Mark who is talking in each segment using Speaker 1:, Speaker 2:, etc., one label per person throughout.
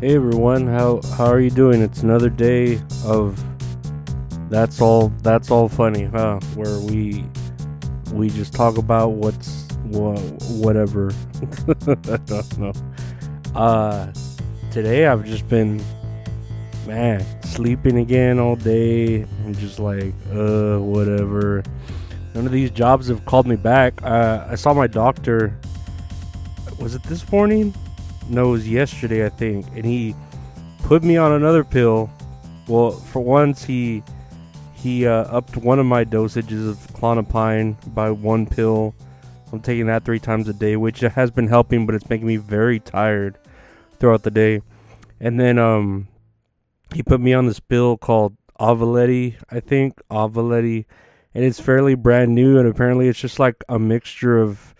Speaker 1: Hey everyone, how how are you doing? It's another day of that's all that's all funny, huh? Where we we just talk about what's what whatever. Know. Uh today I've just been man, sleeping again all day. I'm just like, uh whatever. None of these jobs have called me back. Uh, I saw my doctor was it this morning? No, it was yesterday, I think. And he put me on another pill. Well, for once, he he uh, upped one of my dosages of Klonopin by one pill. I'm taking that three times a day, which has been helping, but it's making me very tired throughout the day. And then um, he put me on this pill called Auvelity, I think Auvelity, and it's fairly brand new. And apparently, it's just like a mixture of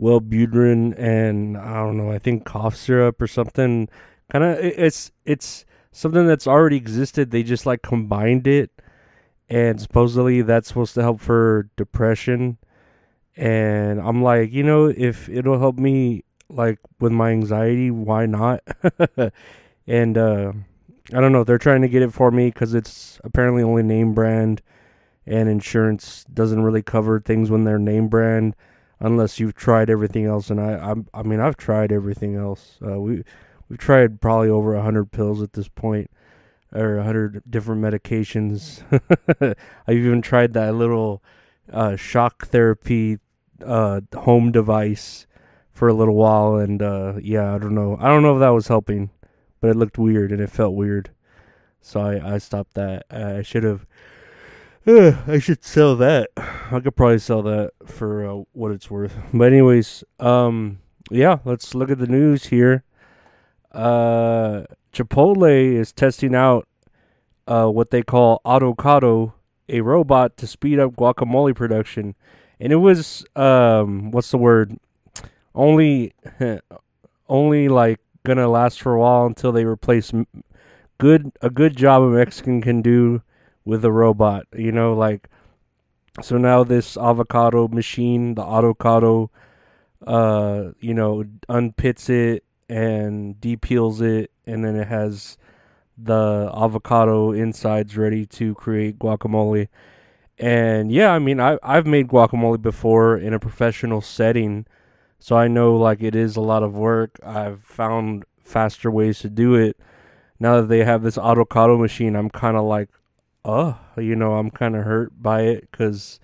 Speaker 1: Wellbutrin and I don't know, I think cough syrup or something. Kind of, it's it's something that's already existed. They just like combined it, and supposedly that's supposed to help for depression. And I'm like, you know, if it'll help me like with my anxiety, why not? and uh, I don't know. They're trying to get it for me because it's apparently only name brand, and insurance doesn't really cover things when they're name brand unless you've tried everything else. And I, I'm, I mean, I've tried everything else. Uh, we, we've tried probably over a hundred pills at this point, or a hundred different medications. I've even tried that little uh, shock therapy uh, home device for a little while, and uh, yeah, I don't know. I don't know if that was helping, but it looked weird and it felt weird, so I, I stopped that. I should have I should sell that. I could probably sell that for uh, what it's worth. But anyways, um, yeah, let's look at the news here. Uh, Chipotle is testing out uh, what they call Autocado, a robot to speed up guacamole production, and it was um, what's the word? Only, only like gonna last for a while until they replace good a good job a Mexican can do with a robot. You know, like so now this avocado machine, the Autocado, uh, you know, unpits it and depeels it, and then it has the avocado insides ready to create guacamole. And yeah, I mean, I I've made guacamole before in a professional setting, so I know like it is a lot of work. I've found faster ways to do it. Now that they have this avocado machine, I'm kind of like, oh, you know, I'm kind of hurt by it because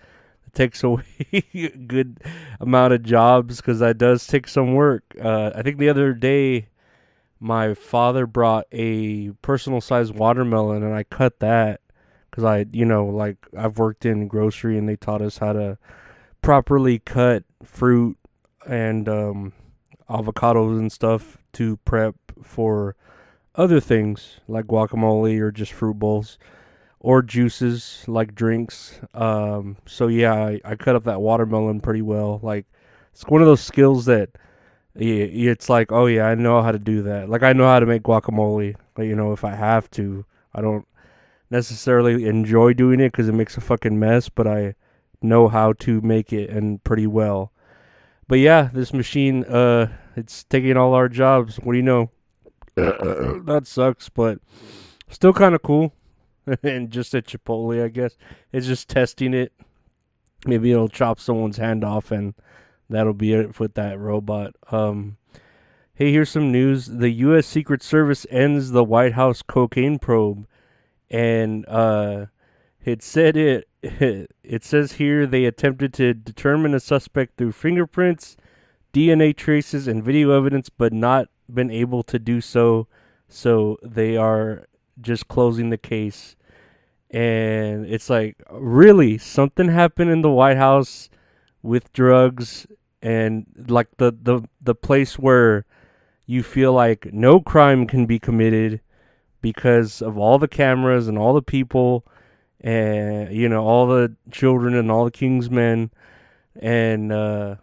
Speaker 1: it takes away a good amount of jobs because that does take some work. Uh, I think the other day, my father brought a personal sized watermelon and I cut that because I, you know, like I've worked in grocery and they taught us how to properly cut fruit and um, avocados and stuff to prep for other things like guacamole or just fruit bowls or juices like drinks. Um, so yeah, I, I cut up that watermelon pretty well. Like it's one of those skills that yeah, it's like, oh yeah, I know how to do that. Like I know how to make guacamole. But, you know, if I have to, I don't necessarily enjoy doing it because it makes a fucking mess, but I know how to make it and pretty well. But yeah, this machine, uh, it's taking all our jobs. What do you know? that sucks, but still kind of cool. and just at Chipotle, I guess. It's just testing it. Maybe it'll chop someone's hand off and that'll be it with that robot. Um, hey, here's some news. The U.S. Secret Service ends the White House cocaine probe. And uh, it said it, it says here they attempted to determine a suspect through fingerprints, DNA traces, and video evidence, but not been able to do so. So they are just closing the case. And it's like, really, something happened in the White House with drugs and like the, the, the place where you feel like no crime can be committed because of all the cameras and all the people and you know all the children and all the king's men and uh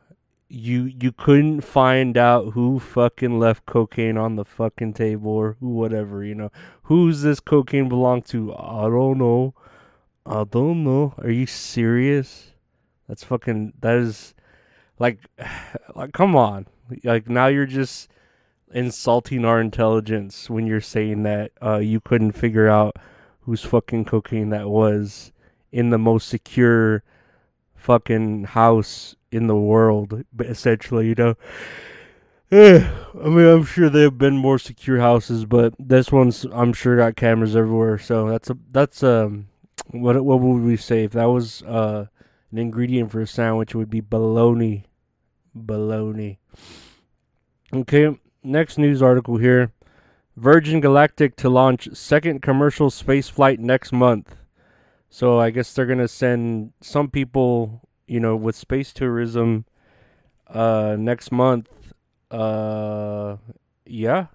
Speaker 1: you you couldn't find out who fucking left cocaine on the fucking table or who whatever, you know. Who's this cocaine belong to? I don't know. I don't know. Are you serious? That's fucking that is like like come on. Like now you're just insulting our intelligence when you're saying that uh, you couldn't figure out whose fucking cocaine that was in the most secure fucking house in the world, essentially, you know. Yeah, I mean, I'm sure there have been more secure houses, but this one's, I'm sure, got cameras everywhere. So that's a that's um, what what would we say if that was uh an ingredient for a sandwich? It would be bologna, bologna. Okay, next news article here: Virgin Galactic to launch second commercial space flight next month. So I guess they're gonna send some people, you know, with space tourism, uh, next month uh yeah.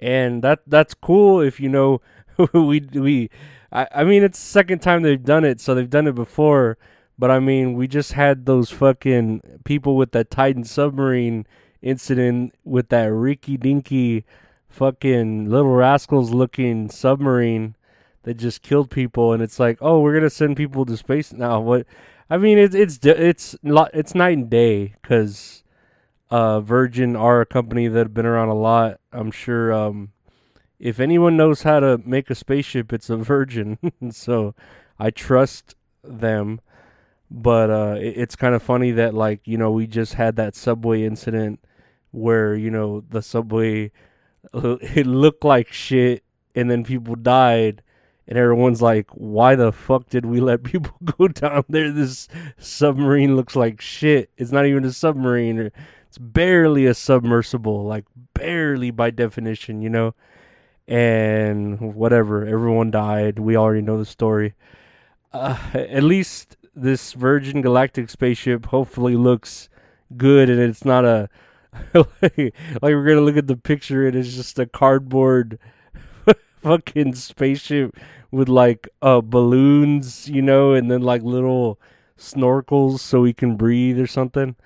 Speaker 1: And that that's cool if you know we we I, I mean it's second time they've done it so they've done it before. But i mean we just had those fucking people with that titan submarine incident with that ricky dinky fucking little rascals looking submarine that just killed people. And it's like oh we're gonna send people to space now. What i mean it's it's it's it's night and day because uh, Virgin are a company that have been around a lot. I'm sure um, if anyone knows how to make a spaceship, it's a Virgin. so I trust them. But uh, it, it's kind of funny that like you know we just had that subway incident where you know the subway it looked like shit and then people died and everyone's like why the fuck did we let people go down there this submarine looks like shit it's not even a submarine it's barely a submersible, like barely by definition, you know. And whatever, everyone died. We already know the story. Uh, at least this Virgin Galactic spaceship hopefully looks good, and it's not a like, like we're gonna look at the picture, and it's just a cardboard fucking spaceship with like uh balloons, you know, and then like little snorkels so we can breathe or something.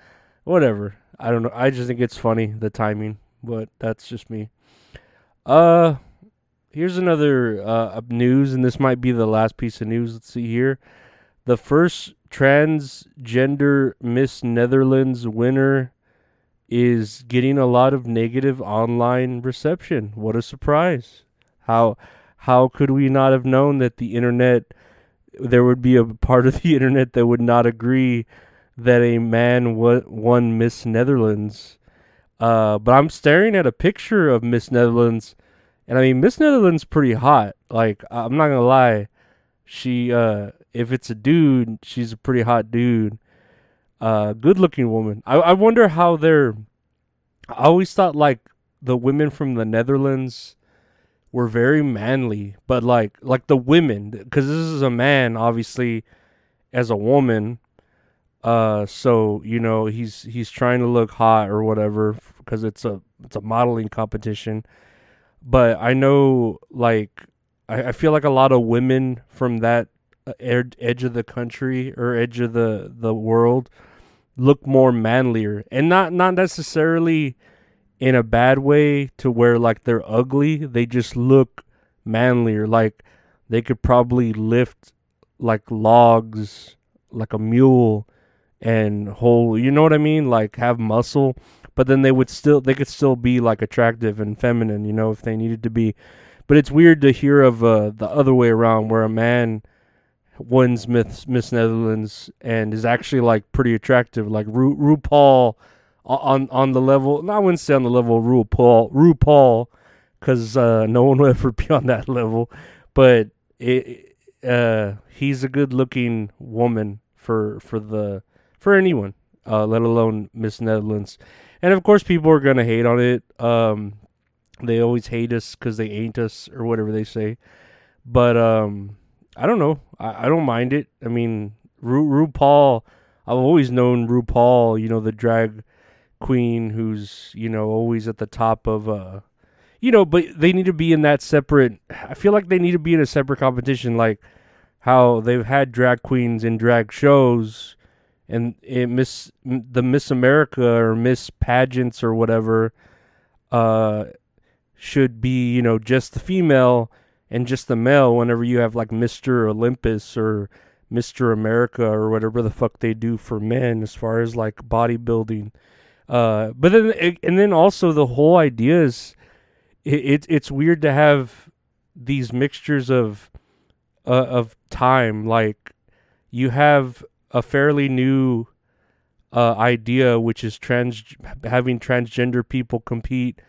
Speaker 1: Whatever. I don't know. I just think it's funny the timing, but that's just me. Uh, here's another uh news, and this might be the last piece of news. Let's see here. The first transgender Miss Netherlands winner is getting a lot of negative online reception. What a surprise! How how could we not have known that the internet there would be a part of the internet that would not agree that a man w- won Miss Netherlands. Uh, but I'm staring at a picture of Miss Netherlands, and I mean Miss Netherlands pretty hot. Like I'm not gonna lie, she uh, if it's a dude, she's a pretty hot dude. Uh, good looking woman. I I wonder how they're. I always thought like the women from the Netherlands were very manly, but like like the women, because this is a man, obviously, as a woman uh, so you know he's he's trying to look hot or whatever because it's a it's a modeling competition. But I know like I, I feel like a lot of women from that uh, edge of the country or edge of the the world look more manlier and not not necessarily in a bad way to where like they're ugly they just look manlier. Like they could probably lift like logs like a mule and whole you know what i mean? Like have muscle. But then they would still they could still be like attractive and feminine you know if they needed to be. But it's weird to hear of uh, the other way around where a man wins miss miss netherlands and is actually like pretty attractive. Like Ru, rupaul on on the level i wouldn't say on the level of rupaul rupaul because uh, no one will ever be on that level but it, uh, he's a good looking woman for for the for anyone, uh, let alone Miss Netherlands. And of course, people are gonna hate on it. Um, they always hate us because they ain't us or whatever they say. But um, I don't know. I, I don't mind it. I mean, Ru- RuPaul. I've always known RuPaul. You know, the drag queen who's you know always at the top of uh you know but they need to be in that separate i feel like they need to be in a separate competition like how they've had drag queens in drag shows and it miss the Miss America or Miss pageants or whatever uh should be you know just the female and just the male whenever you have like Mr. Olympus or Mr. America or whatever the fuck they do for men as far as like bodybuilding Uh, but then and then also the whole idea is it, it it's weird to have these mixtures of uh, of time. Like you have a fairly new uh, idea which is trans having transgender people compete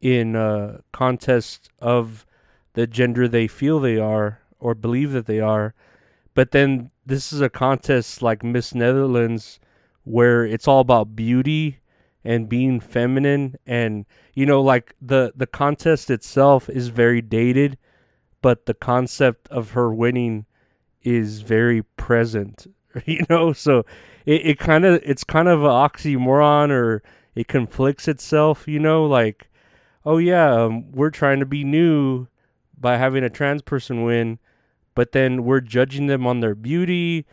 Speaker 1: in uh, contests of the gender they feel they are or believe that they are. But then this is a contest like Miss Netherlands where it's all about beauty and being feminine. And you know like the the contest itself is very dated but the concept of her winning is very present you know? So it, it kind of it's kind of an oxymoron or it conflicts itself you know? Like oh yeah um, we're trying to be new by having a trans person win but then we're judging them on their beauty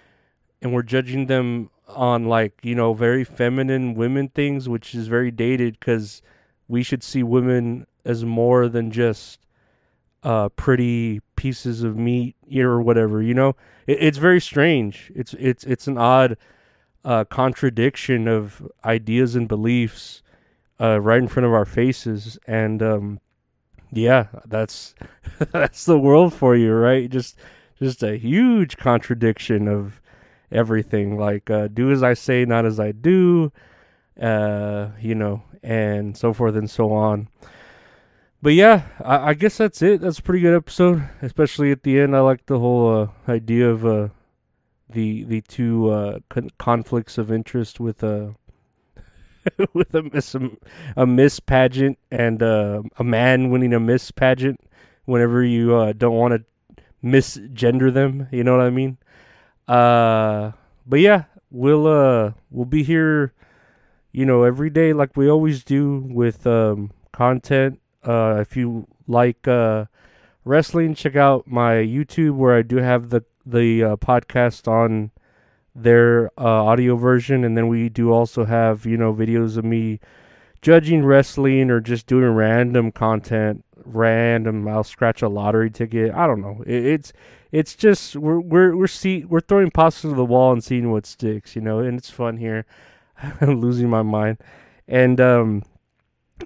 Speaker 1: and we're judging them on like you know very feminine women things which is very dated because we should see women as more than just uh pretty pieces of meat or whatever you know? It, it's very strange. It's it's it's an odd uh contradiction of ideas and beliefs uh right in front of our faces. And um yeah that's that's the world for you right? Just just a huge contradiction of everything like uh, do as i say not as i do uh, you know and so forth and so on. But yeah I, I, guess that's it. That's a pretty good episode especially at the end. I like the whole uh, idea of uh, the the two uh, con- conflicts of interest with uh, a with a miss a miss pageant and uh, a man winning a miss pageant whenever you uh, don't want to misgender them you know what i mean uh, but yeah, we'll uh we'll be here, you know, every day like we always do with um content. Uh, if you like uh wrestling, check out my YouTube where I do have the the uh, podcast on their uh, audio version, and then we do also have you know videos of me judging wrestling or just doing random content. Random, I'll scratch a lottery ticket. I don't know. It, it's it's just we're we're we're see we're throwing passes to the wall and seeing what sticks, you know, and it's fun here. I'm losing my mind. And um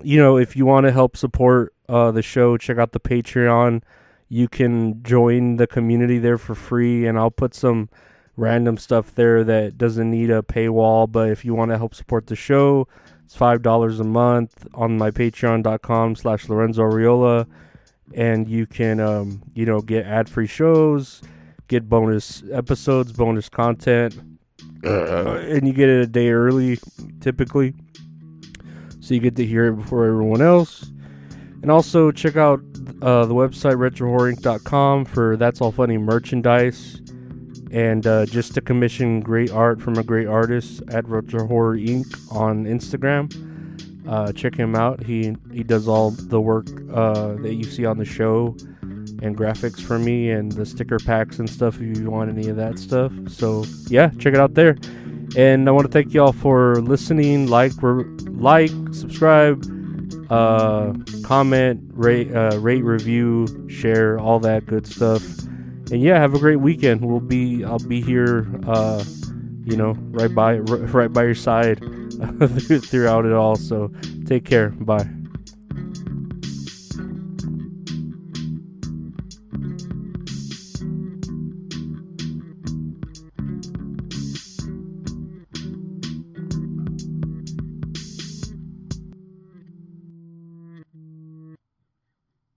Speaker 1: you know, if you want to help support uh the show, check out the Patreon. You can join the community there for free and I'll put some random stuff there that doesn't need a paywall, but if you want to help support the show, it's five dollars a month on my patreon.com slash Lorenzo Ariola and you can um, you know get ad free shows, get bonus episodes, bonus content, uh, and you get it a day early typically, so you get to hear it before everyone else. And also check out uh, the website retrohorrorinc.com for that's all funny merchandise. And uh, just to commission great art from a great artist at Retro Horror Inc. on Instagram. Uh, check him out. He he does all the work uh, that you see on the show and graphics for me and the sticker packs and stuff if you want any of that stuff. So yeah, check it out there. And I want to thank y'all for listening. Like, re- like, subscribe, uh, comment, rate, uh, rate, review, share, all that good stuff. And yeah, have a great weekend. We'll be I'll be here, uh, you know, right by right by your side. throughout it all. So take care. Bye.